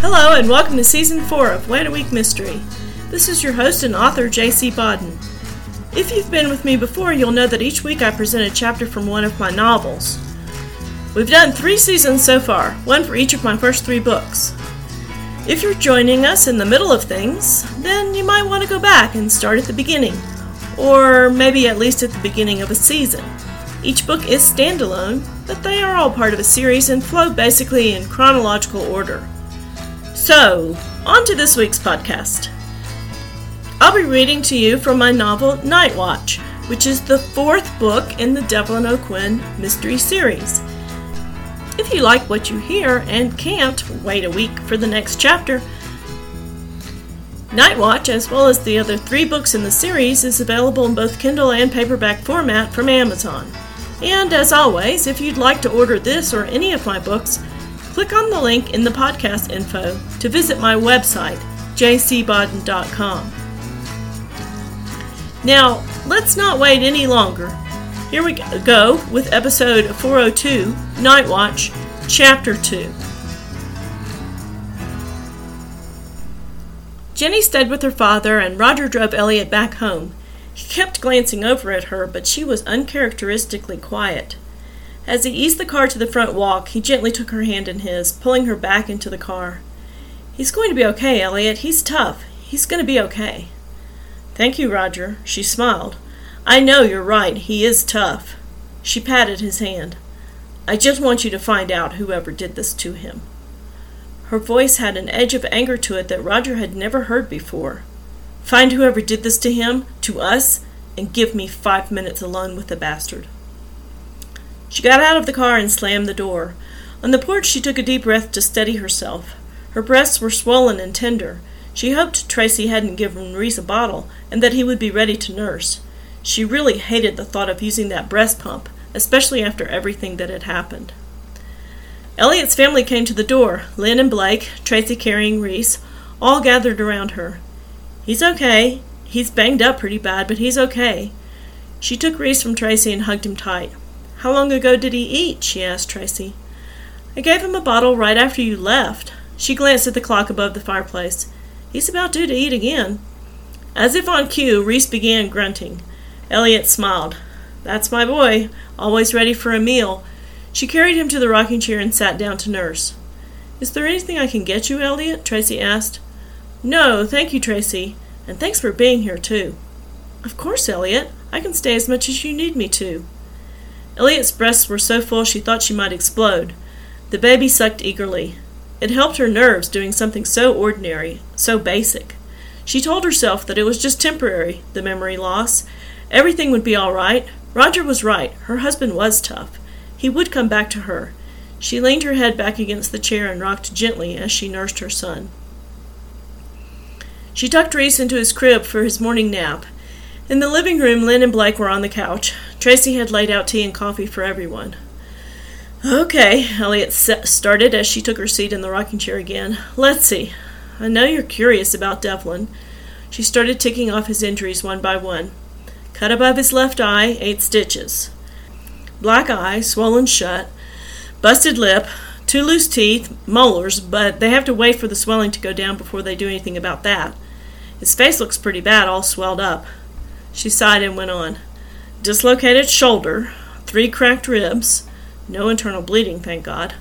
Hello, and welcome to Season 4 of Wait a Week Mystery. This is your host and author, J.C. Bodden. If you've been with me before, you'll know that each week I present a chapter from one of my novels. We've done three seasons so far, one for each of my first three books. If you're joining us in the middle of things, then you might want to go back and start at the beginning, or maybe at least at the beginning of a season. Each book is standalone, but they are all part of a series and flow basically in chronological order. So, on to this week's podcast. I'll be reading to you from my novel Night Watch, which is the fourth book in the Devlin O'Quinn mystery series. If you like what you hear and can't wait a week for the next chapter, Night Watch, as well as the other three books in the series, is available in both Kindle and paperback format from Amazon. And as always, if you'd like to order this or any of my books, click on the link in the podcast info to visit my website, jcbodden.com. Now, let's not wait any longer. Here we go with episode 402 Night Watch, Chapter 2. Jenny stayed with her father, and Roger drove Elliot back home. He kept glancing over at her, but she was uncharacteristically quiet. As he eased the car to the front walk, he gently took her hand in his, pulling her back into the car. He's going to be okay, Elliot. He's tough. He's going to be okay. Thank you, Roger. She smiled. I know you're right. He is tough. She patted his hand. I just want you to find out whoever did this to him. Her voice had an edge of anger to it that Roger had never heard before. Find whoever did this to him, to us, and give me five minutes alone with the bastard. She got out of the car and slammed the door. On the porch, she took a deep breath to steady herself. Her breasts were swollen and tender. She hoped Tracy hadn't given Reese a bottle and that he would be ready to nurse. She really hated the thought of using that breast pump, especially after everything that had happened. Elliot's family came to the door Lynn and Blake, Tracy carrying Reese, all gathered around her. He's okay. He's banged up pretty bad, but he's okay. She took Reese from Tracy and hugged him tight. How long ago did he eat? she asked Tracy. I gave him a bottle right after you left. She glanced at the clock above the fireplace. He's about due to eat again. As if on cue, Reese began grunting. Elliot smiled. That's my boy, always ready for a meal. She carried him to the rocking chair and sat down to nurse. Is there anything I can get you, Elliot? Tracy asked. No, thank you, Tracy, and thanks for being here, too. Of course, Elliot. I can stay as much as you need me to. Elliot's breasts were so full she thought she might explode. The baby sucked eagerly. It helped her nerves doing something so ordinary, so basic. She told herself that it was just temporary, the memory loss. Everything would be all right. Roger was right. Her husband was tough. He would come back to her. She leaned her head back against the chair and rocked gently as she nursed her son. She tucked Reese into his crib for his morning nap. In the living room, Lynn and Blake were on the couch. Tracy had laid out tea and coffee for everyone. Okay, Elliot started as she took her seat in the rocking chair again. Let's see. I know you're curious about Devlin. She started ticking off his injuries one by one. Cut above his left eye, eight stitches. Black eye, swollen shut. Busted lip, two loose teeth, molars, but they have to wait for the swelling to go down before they do anything about that. His face looks pretty bad, all swelled up. She sighed and went on. Dislocated shoulder, three cracked ribs, no internal bleeding, thank God.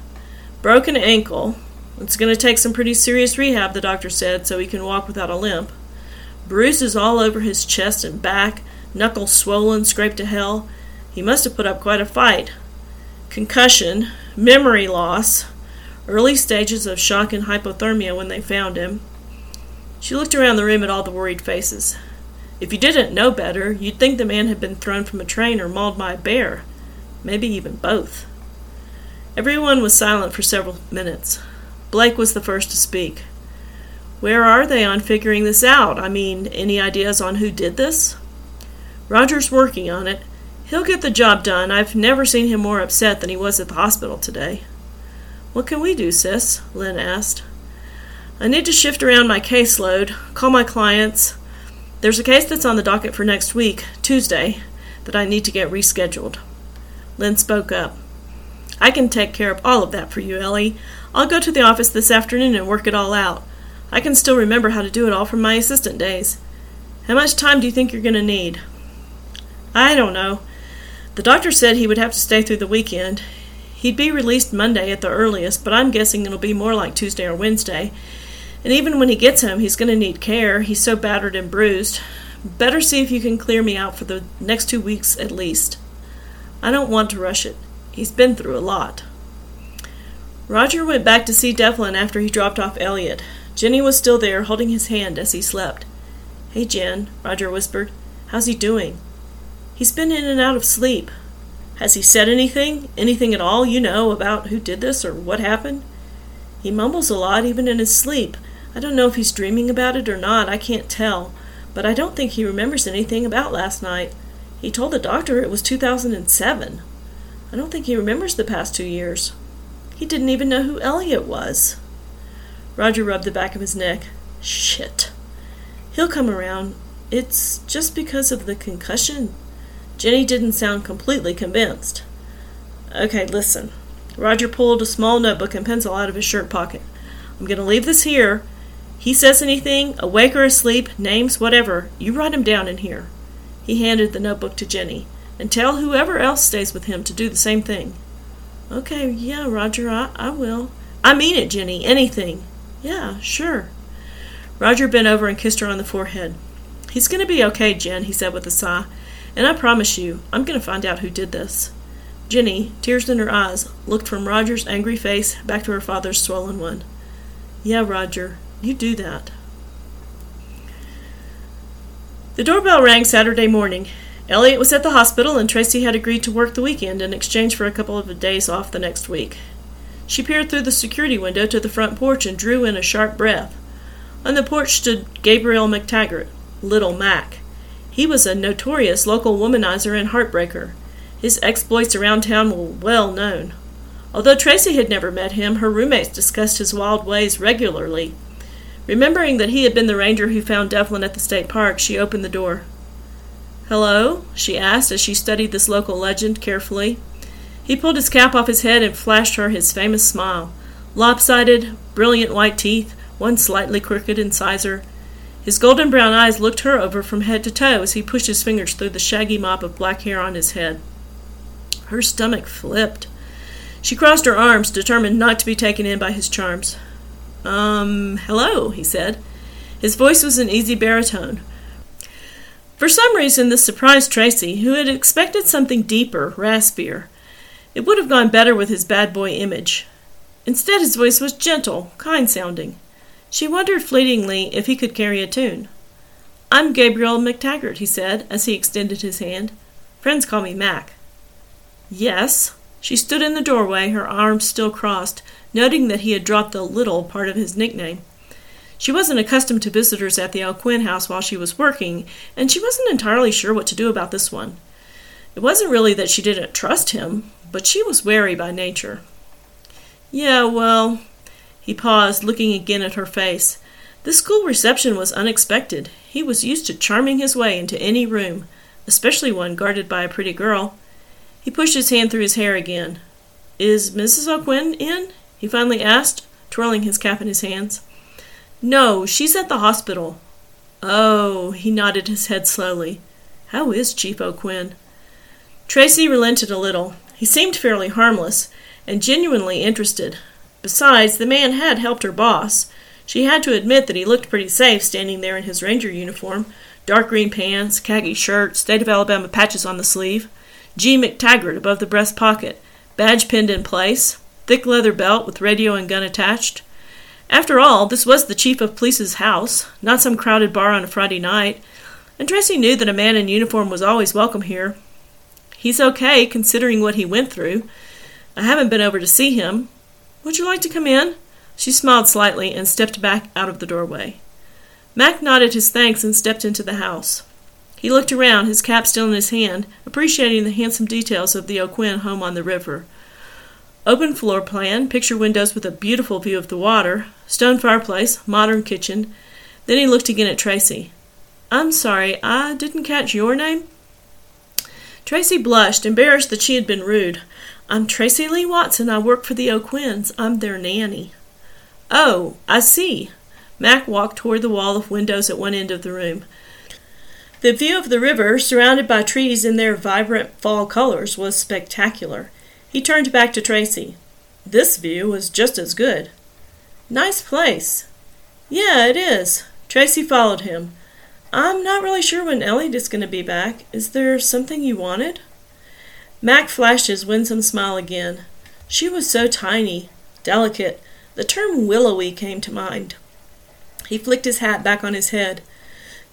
Broken ankle. It's going to take some pretty serious rehab, the doctor said, so he can walk without a limp. Bruises all over his chest and back, knuckles swollen, scraped to hell. He must have put up quite a fight. Concussion, memory loss, early stages of shock and hypothermia when they found him. She looked around the room at all the worried faces. If you didn't know better, you'd think the man had been thrown from a train or mauled by a bear. Maybe even both. Everyone was silent for several minutes. Blake was the first to speak. Where are they on figuring this out? I mean, any ideas on who did this? Roger's working on it. He'll get the job done. I've never seen him more upset than he was at the hospital today. What can we do, sis? Lynn asked. I need to shift around my caseload, call my clients, there's a case that's on the docket for next week, Tuesday, that I need to get rescheduled. Lynn spoke up. I can take care of all of that for you, Ellie. I'll go to the office this afternoon and work it all out. I can still remember how to do it all from my assistant days. How much time do you think you're going to need? I don't know. The doctor said he would have to stay through the weekend. He'd be released Monday at the earliest, but I'm guessing it'll be more like Tuesday or Wednesday. And even when he gets home, he's going to need care. He's so battered and bruised. Better see if you can clear me out for the next two weeks at least. I don't want to rush it. He's been through a lot. Roger went back to see Devlin after he dropped off Elliot. Jenny was still there, holding his hand as he slept. Hey, Jen, Roger whispered. How's he doing? He's been in and out of sleep. Has he said anything? Anything at all you know about who did this or what happened? He mumbles a lot, even in his sleep. I don't know if he's dreaming about it or not, I can't tell. But I don't think he remembers anything about last night. He told the doctor it was 2007. I don't think he remembers the past two years. He didn't even know who Elliot was. Roger rubbed the back of his neck. Shit. He'll come around. It's just because of the concussion. Jenny didn't sound completely convinced. Okay, listen. Roger pulled a small notebook and pencil out of his shirt pocket. I'm going to leave this here. He says anything, awake or asleep, names, whatever, you write him down in here. He handed the notebook to Jenny. And tell whoever else stays with him to do the same thing. Okay, yeah, Roger, I, I will. I mean it, Jenny, anything. Yeah, sure. Roger bent over and kissed her on the forehead. He's going to be okay, Jen, he said with a sigh. And I promise you, I'm going to find out who did this. Jenny, tears in her eyes, looked from Roger's angry face back to her father's swollen one. Yeah, Roger, you do that. The doorbell rang Saturday morning. Elliot was at the hospital, and Tracy had agreed to work the weekend in exchange for a couple of days off the next week. She peered through the security window to the front porch and drew in a sharp breath. On the porch stood Gabriel McTaggart, Little Mac. He was a notorious local womanizer and heartbreaker. His exploits around town were well known. Although Tracy had never met him, her roommates discussed his wild ways regularly. Remembering that he had been the ranger who found Devlin at the state park, she opened the door. Hello? she asked as she studied this local legend carefully. He pulled his cap off his head and flashed her his famous smile. Lopsided, brilliant white teeth, one slightly crooked incisor. His golden brown eyes looked her over from head to toe as he pushed his fingers through the shaggy mop of black hair on his head. Her stomach flipped. She crossed her arms, determined not to be taken in by his charms. Um, hello, he said. His voice was an easy baritone. For some reason, this surprised Tracy, who had expected something deeper, raspier. It would have gone better with his bad boy image. Instead, his voice was gentle, kind sounding. She wondered fleetingly if he could carry a tune. I'm Gabriel McTaggart, he said, as he extended his hand. Friends call me Mac. Yes. She stood in the doorway, her arms still crossed, noting that he had dropped the little part of his nickname. She wasn't accustomed to visitors at the O'Quinn house while she was working, and she wasn't entirely sure what to do about this one. It wasn't really that she didn't trust him, but she was wary by nature. Yeah, well, he paused, looking again at her face. This school reception was unexpected. He was used to charming his way into any room, especially one guarded by a pretty girl. He pushed his hand through his hair again. Is Mrs. O'Quinn in? he finally asked, twirling his cap in his hands. No, she's at the hospital. Oh, he nodded his head slowly. How is Chief O'Quinn? Tracy relented a little. He seemed fairly harmless and genuinely interested. Besides, the man had helped her boss. She had to admit that he looked pretty safe standing there in his ranger uniform dark green pants, khaki shirt, state of Alabama patches on the sleeve, G. McTaggart above the breast pocket, badge pinned in place, thick leather belt with radio and gun attached. After all, this was the chief of police's house, not some crowded bar on a Friday night, and Tracy knew that a man in uniform was always welcome here. He's okay, considering what he went through. I haven't been over to see him. Would you like to come in? She smiled slightly and stepped back out of the doorway. Mac nodded his thanks and stepped into the house. He looked around, his cap still in his hand, appreciating the handsome details of the O'Quinn home on the river. Open floor plan, picture windows with a beautiful view of the water, stone fireplace, modern kitchen. Then he looked again at Tracy. I'm sorry, I didn't catch your name? Tracy blushed, embarrassed that she had been rude. I'm Tracy Lee Watson. I work for the O'Quinns. I'm their nanny. Oh, I see. Mac walked toward the wall of windows at one end of the room. The view of the river, surrounded by trees in their vibrant fall colors, was spectacular. He turned back to Tracy. This view was just as good. Nice place. Yeah, it is. Tracy followed him. I'm not really sure when Elliot is going to be back. Is there something you wanted? Mac flashed his winsome smile again. She was so tiny, delicate. The term willowy came to mind. He flicked his hat back on his head.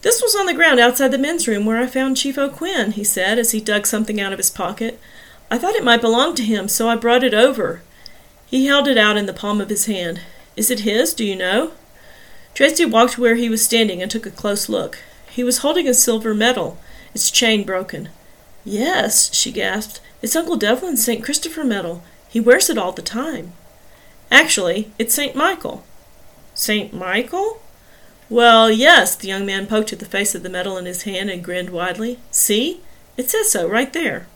This was on the ground outside the men's room where I found Chief O'Quinn, he said as he dug something out of his pocket. I thought it might belong to him, so I brought it over. He held it out in the palm of his hand. Is it his, do you know? Tracy walked where he was standing and took a close look. He was holding a silver medal, its chain broken. Yes, she gasped. It's Uncle Devlin's St. Christopher medal. He wears it all the time. Actually, it's St. Michael. St. Michael? Well, yes, the young man poked at the face of the medal in his hand and grinned widely. See? It says so right there.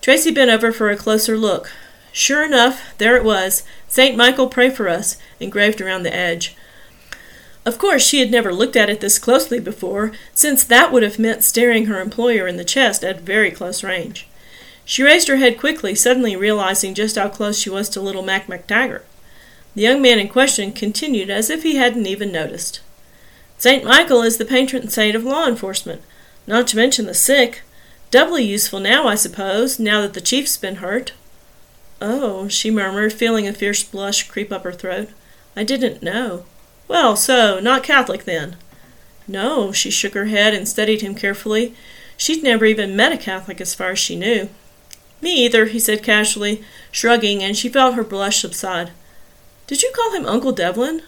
Tracy bent over for a closer look. Sure enough, there it was St. Michael, pray for us, engraved around the edge. Of course, she had never looked at it this closely before, since that would have meant staring her employer in the chest at very close range. She raised her head quickly, suddenly realizing just how close she was to little Mac McTaggart. The young man in question continued as if he hadn't even noticed. St. Michael is the patron saint of law enforcement, not to mention the sick. Doubly useful now, I suppose, now that the chief's been hurt. Oh, she murmured, feeling a fierce blush creep up her throat. I didn't know. Well, so, not Catholic then? No, she shook her head and studied him carefully. She'd never even met a Catholic as far as she knew. Me either, he said casually, shrugging, and she felt her blush subside. Did you call him Uncle Devlin?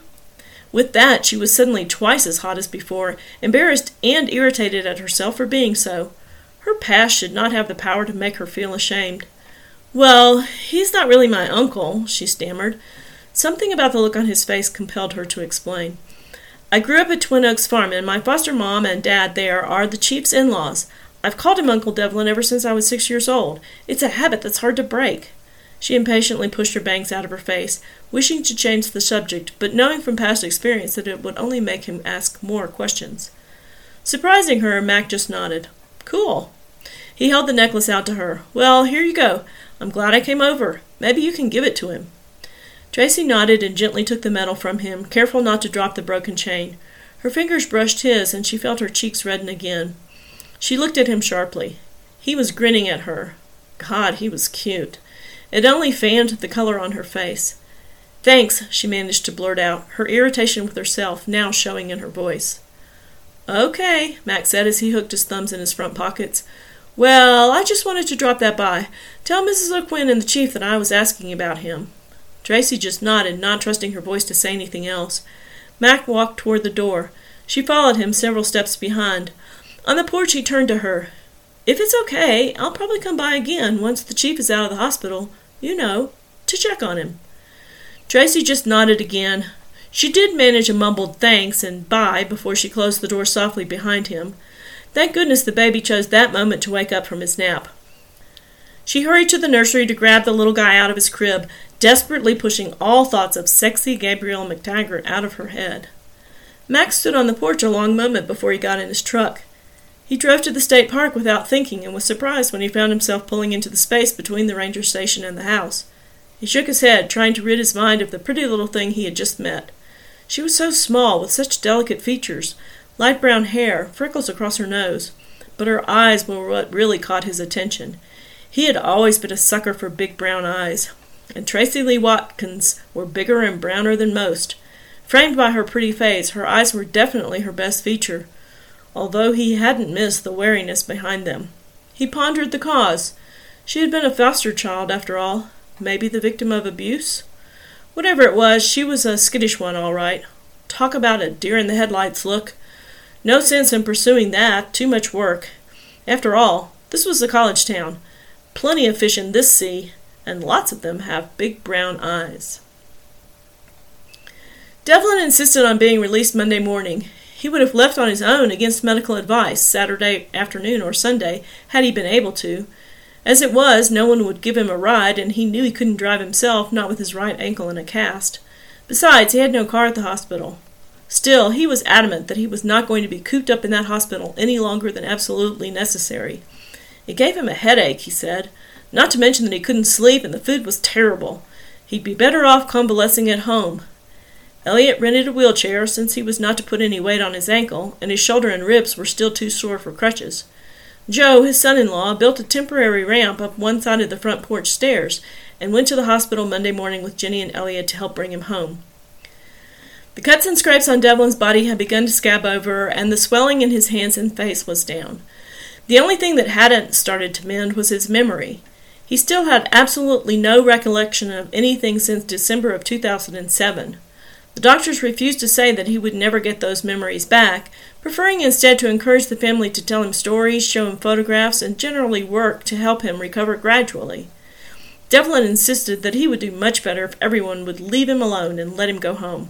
With that, she was suddenly twice as hot as before, embarrassed and irritated at herself for being so. Her past should not have the power to make her feel ashamed. Well, he's not really my uncle, she stammered. Something about the look on his face compelled her to explain. I grew up at Twin Oaks Farm, and my foster mom and dad there are the chief's in laws. I've called him Uncle Devlin ever since I was six years old. It's a habit that's hard to break. She impatiently pushed her bangs out of her face, wishing to change the subject, but knowing from past experience that it would only make him ask more questions. Surprising her, Mac just nodded. Cool. He held the necklace out to her. Well, here you go. I'm glad I came over. Maybe you can give it to him. Tracy nodded and gently took the medal from him, careful not to drop the broken chain. Her fingers brushed his, and she felt her cheeks redden again. She looked at him sharply. He was grinning at her. God, he was cute. It only fanned the color on her face. Thanks, she managed to blurt out, her irritation with herself now showing in her voice. Okay, Mac said as he hooked his thumbs in his front pockets. Well, I just wanted to drop that by. Tell Mrs. O'Quinn and the chief that I was asking about him. Tracy just nodded, not trusting her voice to say anything else. Mac walked toward the door. She followed him several steps behind. On the porch, he turned to her. If it's okay, I'll probably come by again once the chief is out of the hospital you know, to check on him. Tracy just nodded again. She did manage a mumbled thanks and bye before she closed the door softly behind him. Thank goodness the baby chose that moment to wake up from his nap. She hurried to the nursery to grab the little guy out of his crib, desperately pushing all thoughts of sexy Gabriel McTaggart out of her head. Mac stood on the porch a long moment before he got in his truck. He drove to the state park without thinking and was surprised when he found himself pulling into the space between the ranger station and the house. He shook his head, trying to rid his mind of the pretty little thing he had just met. She was so small, with such delicate features, light brown hair, freckles across her nose, but her eyes were what really caught his attention. He had always been a sucker for big brown eyes, and Tracy Lee Watson's were bigger and browner than most. Framed by her pretty face, her eyes were definitely her best feature although he hadn't missed the wariness behind them. He pondered the cause. She had been a foster child, after all, maybe the victim of abuse. Whatever it was, she was a skittish one, all right. Talk about a deer in the headlights look. No sense in pursuing that, too much work. After all, this was a college town. Plenty of fish in this sea, and lots of them have big brown eyes. Devlin insisted on being released Monday morning. He would have left on his own against medical advice Saturday afternoon or Sunday had he been able to. As it was, no one would give him a ride, and he knew he couldn't drive himself, not with his right ankle in a cast. Besides, he had no car at the hospital. Still, he was adamant that he was not going to be cooped up in that hospital any longer than absolutely necessary. It gave him a headache, he said, not to mention that he couldn't sleep and the food was terrible. He'd be better off convalescing at home. Elliot rented a wheelchair since he was not to put any weight on his ankle, and his shoulder and ribs were still too sore for crutches. Joe, his son in law, built a temporary ramp up one side of the front porch stairs and went to the hospital Monday morning with Jenny and Elliot to help bring him home. The cuts and scrapes on Devlin's body had begun to scab over, and the swelling in his hands and face was down. The only thing that hadn't started to mend was his memory. He still had absolutely no recollection of anything since December of 2007. The doctors refused to say that he would never get those memories back, preferring instead to encourage the family to tell him stories, show him photographs, and generally work to help him recover gradually. Devlin insisted that he would do much better if everyone would leave him alone and let him go home.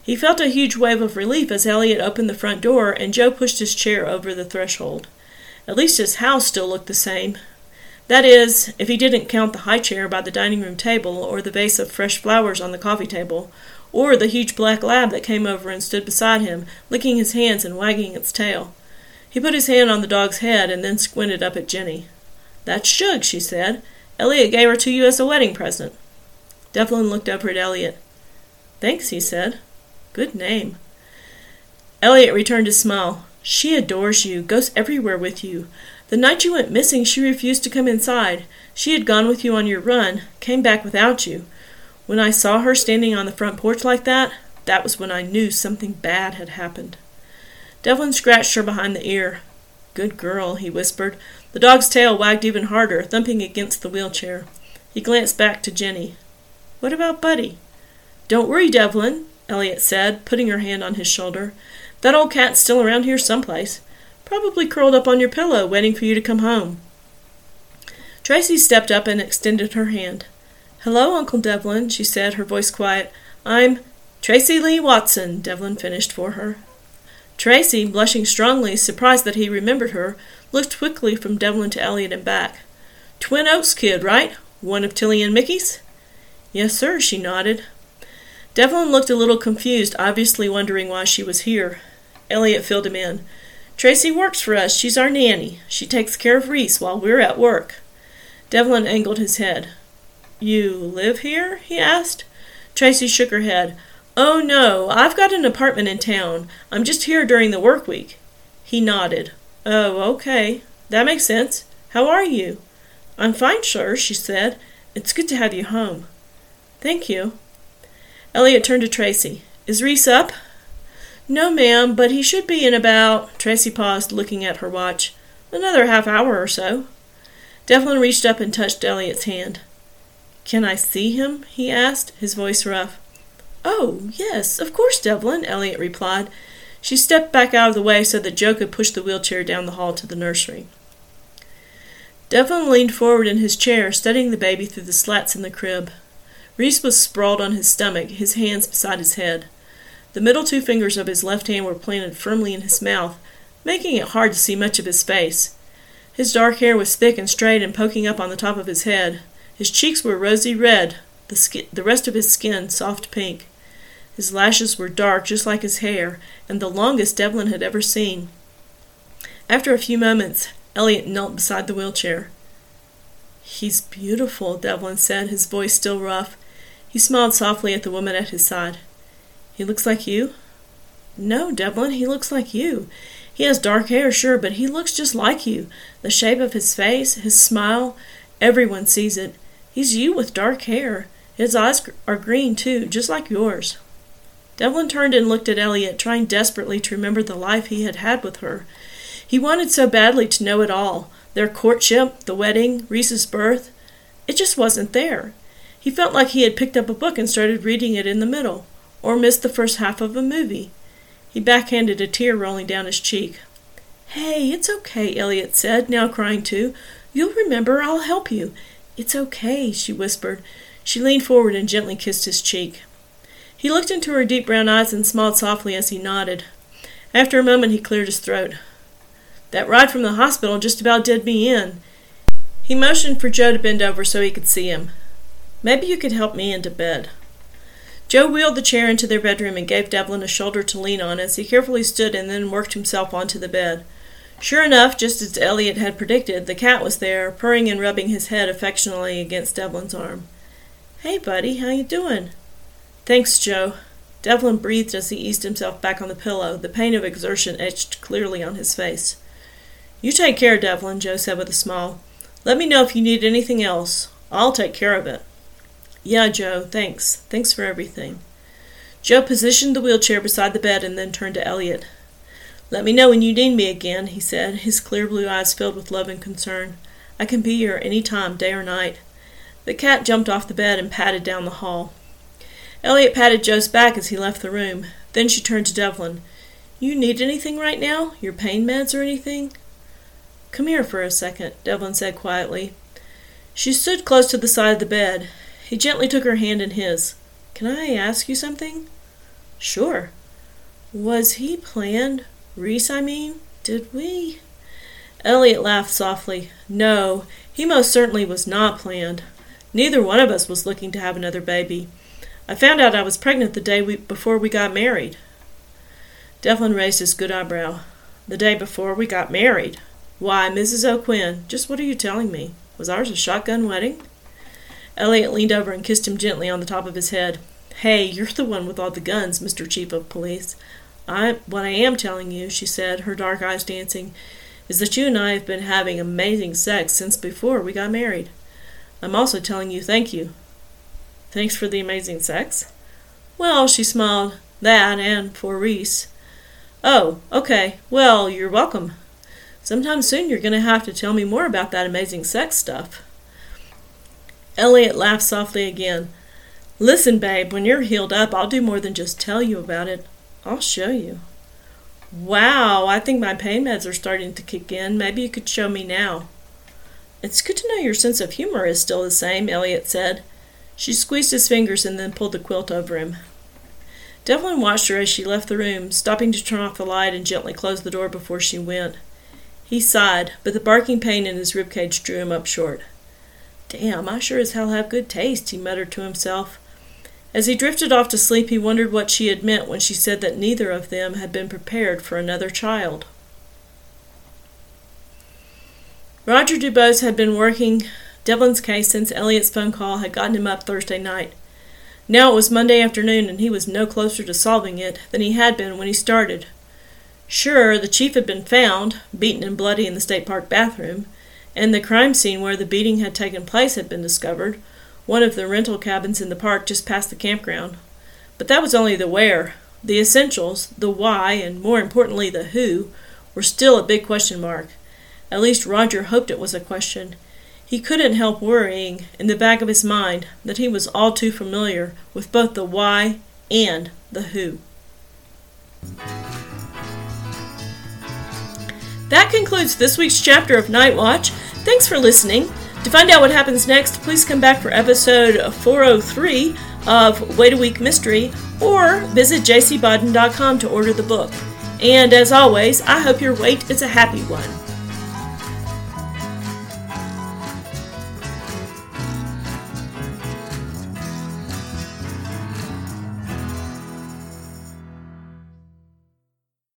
He felt a huge wave of relief as Elliot opened the front door and Joe pushed his chair over the threshold. At least his house still looked the same, that is, if he didn't count the high chair by the dining room table, or the vase of fresh flowers on the coffee table, or the huge black lab that came over and stood beside him, licking his hands and wagging its tail. He put his hand on the dog's head and then squinted up at Jenny. That's Shug, she said. Elliot gave her to you as a wedding present. Devlin looked over at Elliot. Thanks, he said. Good name. Elliot returned his smile. She adores you, goes everywhere with you. The night you went missing, she refused to come inside. She had gone with you on your run, came back without you. When I saw her standing on the front porch like that, that was when I knew something bad had happened. Devlin scratched her behind the ear. Good girl, he whispered. The dog's tail wagged even harder, thumping against the wheelchair. He glanced back to Jenny. What about Buddy? Don't worry, Devlin, Elliot said, putting her hand on his shoulder. That old cat's still around here someplace. Probably curled up on your pillow, waiting for you to come home. Tracy stepped up and extended her hand. Hello, Uncle Devlin, she said, her voice quiet. I'm Tracy Lee Watson, Devlin finished for her. Tracy, blushing strongly, surprised that he remembered her, looked quickly from Devlin to Elliot and back. Twin Oaks kid, right? One of Tilly and Mickey's? Yes, sir, she nodded. Devlin looked a little confused, obviously wondering why she was here. Elliot filled him in. Tracy works for us. She's our nanny. She takes care of Reese while we're at work. Devlin angled his head. You live here? he asked. Tracy shook her head. Oh, no, I've got an apartment in town. I'm just here during the work week. He nodded. Oh, okay. That makes sense. How are you? I'm fine, sir, she said. It's good to have you home. Thank you. Elliot turned to Tracy. Is Reese up? No, ma'am, but he should be in about. Tracy paused, looking at her watch. Another half hour or so. Devlin reached up and touched Elliot's hand. Can I see him? he asked, his voice rough. Oh, yes, of course, Devlin, Elliot replied. She stepped back out of the way so that Joe could push the wheelchair down the hall to the nursery. Devlin leaned forward in his chair, studying the baby through the slats in the crib. Reese was sprawled on his stomach, his hands beside his head. The middle two fingers of his left hand were planted firmly in his mouth, making it hard to see much of his face. His dark hair was thick and straight and poking up on the top of his head. His cheeks were rosy red, the, sk- the rest of his skin soft pink. His lashes were dark, just like his hair, and the longest Devlin had ever seen. After a few moments, Elliot knelt beside the wheelchair. He's beautiful, Devlin said, his voice still rough. He smiled softly at the woman at his side. He looks like you? No, Devlin, he looks like you. He has dark hair, sure, but he looks just like you. The shape of his face, his smile, everyone sees it. He's you with dark hair. His eyes are green, too, just like yours. Devlin turned and looked at Elliot, trying desperately to remember the life he had had with her. He wanted so badly to know it all their courtship, the wedding, Reese's birth. It just wasn't there. He felt like he had picked up a book and started reading it in the middle or missed the first half of a movie. He backhanded a tear rolling down his cheek. Hey, it's okay, Elliot said, now crying too. You'll remember, I'll help you. It's okay, she whispered. She leaned forward and gently kissed his cheek. He looked into her deep brown eyes and smiled softly as he nodded. After a moment, he cleared his throat. That ride from the hospital just about did me in. He motioned for Joe to bend over so he could see him. Maybe you could help me into bed. Joe wheeled the chair into their bedroom and gave Devlin a shoulder to lean on as he carefully stood and then worked himself onto the bed. Sure enough, just as Elliot had predicted, the cat was there, purring and rubbing his head affectionately against Devlin's arm. Hey, buddy, how you doing? Thanks, Joe. Devlin breathed as he eased himself back on the pillow, the pain of exertion etched clearly on his face. You take care, Devlin, Joe said with a smile. Let me know if you need anything else. I'll take care of it. Yeah, Joe, thanks. Thanks for everything. Joe positioned the wheelchair beside the bed and then turned to Elliot. Let me know when you need me again, he said, his clear blue eyes filled with love and concern. I can be here any time, day or night. The cat jumped off the bed and padded down the hall. Elliot patted Joe's back as he left the room. Then she turned to Devlin. You need anything right now? Your pain meds or anything? Come here for a second, Devlin said quietly. She stood close to the side of the bed. He gently took her hand in his. Can I ask you something? Sure. Was he planned Reese, I mean? Did we? Elliot laughed softly. No, he most certainly was not planned. Neither one of us was looking to have another baby. I found out I was pregnant the day we, before we got married. Devlin raised his good eyebrow. The day before we got married? Why, Mrs. O'Quinn, just what are you telling me? Was ours a shotgun wedding? Elliot leaned over and kissed him gently on the top of his head. Hey, you're the one with all the guns, Mr. Chief of Police. I, what I am telling you, she said, her dark eyes dancing, is that you and I have been having amazing sex since before we got married. I'm also telling you thank you. Thanks for the amazing sex? Well, she smiled, that and for Reese. Oh, okay. Well, you're welcome. Sometime soon you're going to have to tell me more about that amazing sex stuff. Elliot laughed softly again. Listen, babe, when you're healed up, I'll do more than just tell you about it. I'll show you. Wow, I think my pain meds are starting to kick in. Maybe you could show me now. It's good to know your sense of humor is still the same, Elliot said. She squeezed his fingers and then pulled the quilt over him. Devlin watched her as she left the room, stopping to turn off the light and gently close the door before she went. He sighed, but the barking pain in his ribcage drew him up short. Damn, I sure as hell have good taste, he muttered to himself. As he drifted off to sleep, he wondered what she had meant when she said that neither of them had been prepared for another child. Roger Dubois had been working Devlin's case since Elliot's phone call had gotten him up Thursday night. Now it was Monday afternoon, and he was no closer to solving it than he had been when he started. Sure, the chief had been found, beaten and bloody in the state park bathroom, and the crime scene where the beating had taken place had been discovered, one of the rental cabins in the park just past the campground. But that was only the where. The essentials, the why, and more importantly the who, were still a big question mark. At least Roger hoped it was a question. He couldn't help worrying, in the back of his mind, that he was all too familiar with both the why and the who. That concludes this week's chapter of Night Watch. Thanks for listening. To find out what happens next, please come back for episode 403 of Wait a Week Mystery or visit jcbodden.com to order the book. And as always, I hope your wait is a happy one.